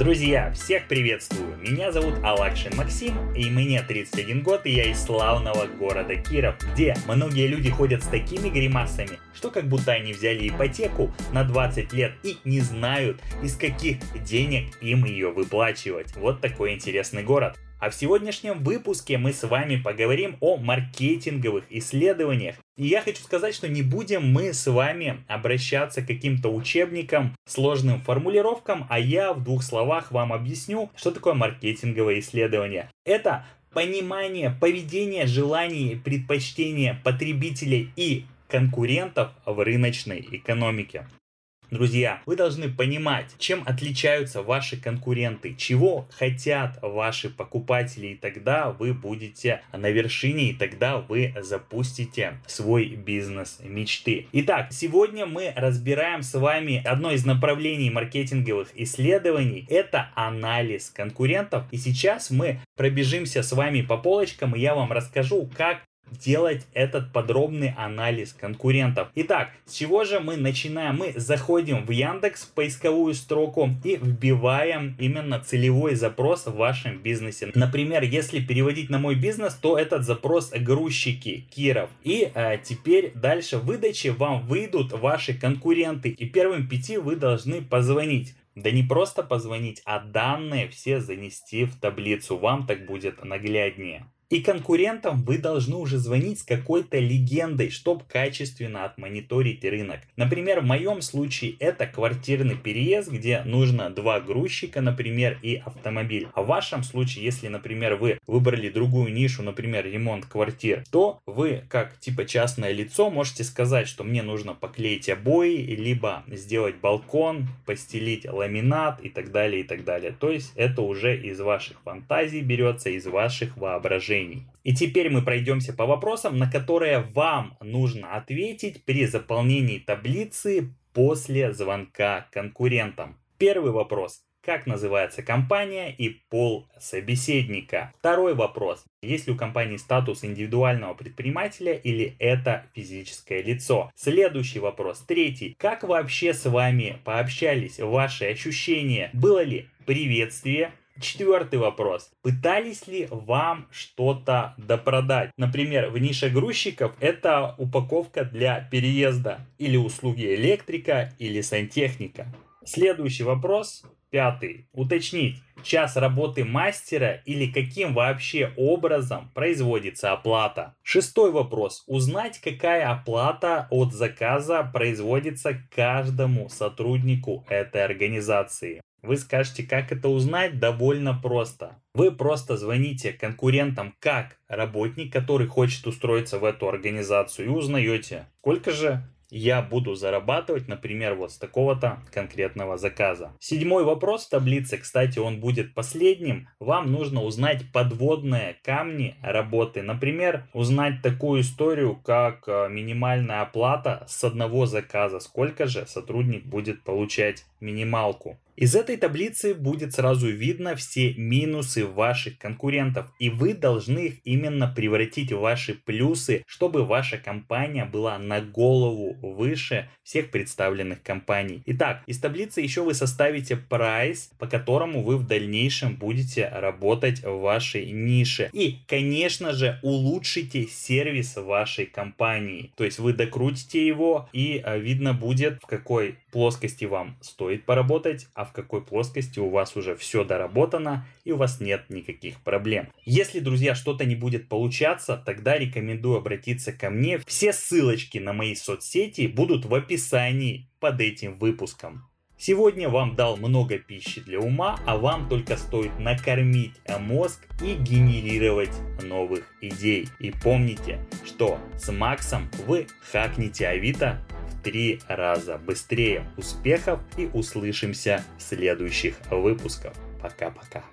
Друзья, всех приветствую! Меня зовут Алакшин Максим, и мне 31 год, и я из славного города Киров, где многие люди ходят с такими гримасами, что как будто они взяли ипотеку на 20 лет и не знают, из каких денег им ее выплачивать. Вот такой интересный город. А в сегодняшнем выпуске мы с вами поговорим о маркетинговых исследованиях. И я хочу сказать, что не будем мы с вами обращаться к каким-то учебникам, сложным формулировкам, а я в двух словах вам объясню, что такое маркетинговое исследование. Это понимание поведения, желаний, предпочтения потребителей и конкурентов в рыночной экономике. Друзья, вы должны понимать, чем отличаются ваши конкуренты, чего хотят ваши покупатели, и тогда вы будете на вершине, и тогда вы запустите свой бизнес мечты. Итак, сегодня мы разбираем с вами одно из направлений маркетинговых исследований. Это анализ конкурентов. И сейчас мы пробежимся с вами по полочкам, и я вам расскажу, как делать этот подробный анализ конкурентов. Итак, с чего же мы начинаем? Мы заходим в Яндекс поисковую строку и вбиваем именно целевой запрос в вашем бизнесе. Например, если переводить на мой бизнес, то этот запрос грузчики Киров. И э, теперь дальше в выдаче вам выйдут ваши конкуренты. И первым пяти вы должны позвонить. Да не просто позвонить, а данные все занести в таблицу. Вам так будет нагляднее. И конкурентам вы должны уже звонить с какой-то легендой, чтобы качественно отмониторить рынок. Например, в моем случае это квартирный переезд, где нужно два грузчика, например, и автомобиль. А в вашем случае, если, например, вы выбрали другую нишу, например, ремонт квартир, то вы, как типа частное лицо, можете сказать, что мне нужно поклеить обои, либо сделать балкон, постелить ламинат и так далее, и так далее. То есть это уже из ваших фантазий берется, из ваших воображений решений. И теперь мы пройдемся по вопросам, на которые вам нужно ответить при заполнении таблицы после звонка конкурентам. Первый вопрос. Как называется компания и пол собеседника? Второй вопрос. Есть ли у компании статус индивидуального предпринимателя или это физическое лицо? Следующий вопрос. Третий. Как вообще с вами пообщались? Ваши ощущения? Было ли приветствие, Четвертый вопрос. Пытались ли вам что-то допродать? Например, в нише грузчиков это упаковка для переезда или услуги электрика или сантехника. Следующий вопрос. Пятый. Уточнить, час работы мастера или каким вообще образом производится оплата. Шестой вопрос. Узнать, какая оплата от заказа производится каждому сотруднику этой организации. Вы скажете, как это узнать? Довольно просто. Вы просто звоните конкурентам как работник, который хочет устроиться в эту организацию и узнаете, сколько же я буду зарабатывать, например, вот с такого-то конкретного заказа. Седьмой вопрос в таблице, кстати, он будет последним. Вам нужно узнать подводные камни работы. Например, узнать такую историю, как э, минимальная оплата с одного заказа. Сколько же сотрудник будет получать минималку. Из этой таблицы будет сразу видно все минусы ваших конкурентов, и вы должны их именно превратить в ваши плюсы, чтобы ваша компания была на голову выше всех представленных компаний. Итак, из таблицы еще вы составите прайс, по которому вы в дальнейшем будете работать в вашей нише. И, конечно же, улучшите сервис вашей компании. То есть вы докрутите его, и а, видно будет, в какой плоскости вам стоит поработать, а в какой плоскости у вас уже все доработано и у вас нет никаких проблем. Если, друзья, что-то не будет получаться, тогда рекомендую обратиться ко мне. Все ссылочки на мои соцсети будут в описании под этим выпуском. Сегодня вам дал много пищи для ума, а вам только стоит накормить мозг и генерировать новых идей. И помните, что с Максом вы хакнете Авито три раза быстрее. Успехов и услышимся в следующих выпусках. Пока-пока.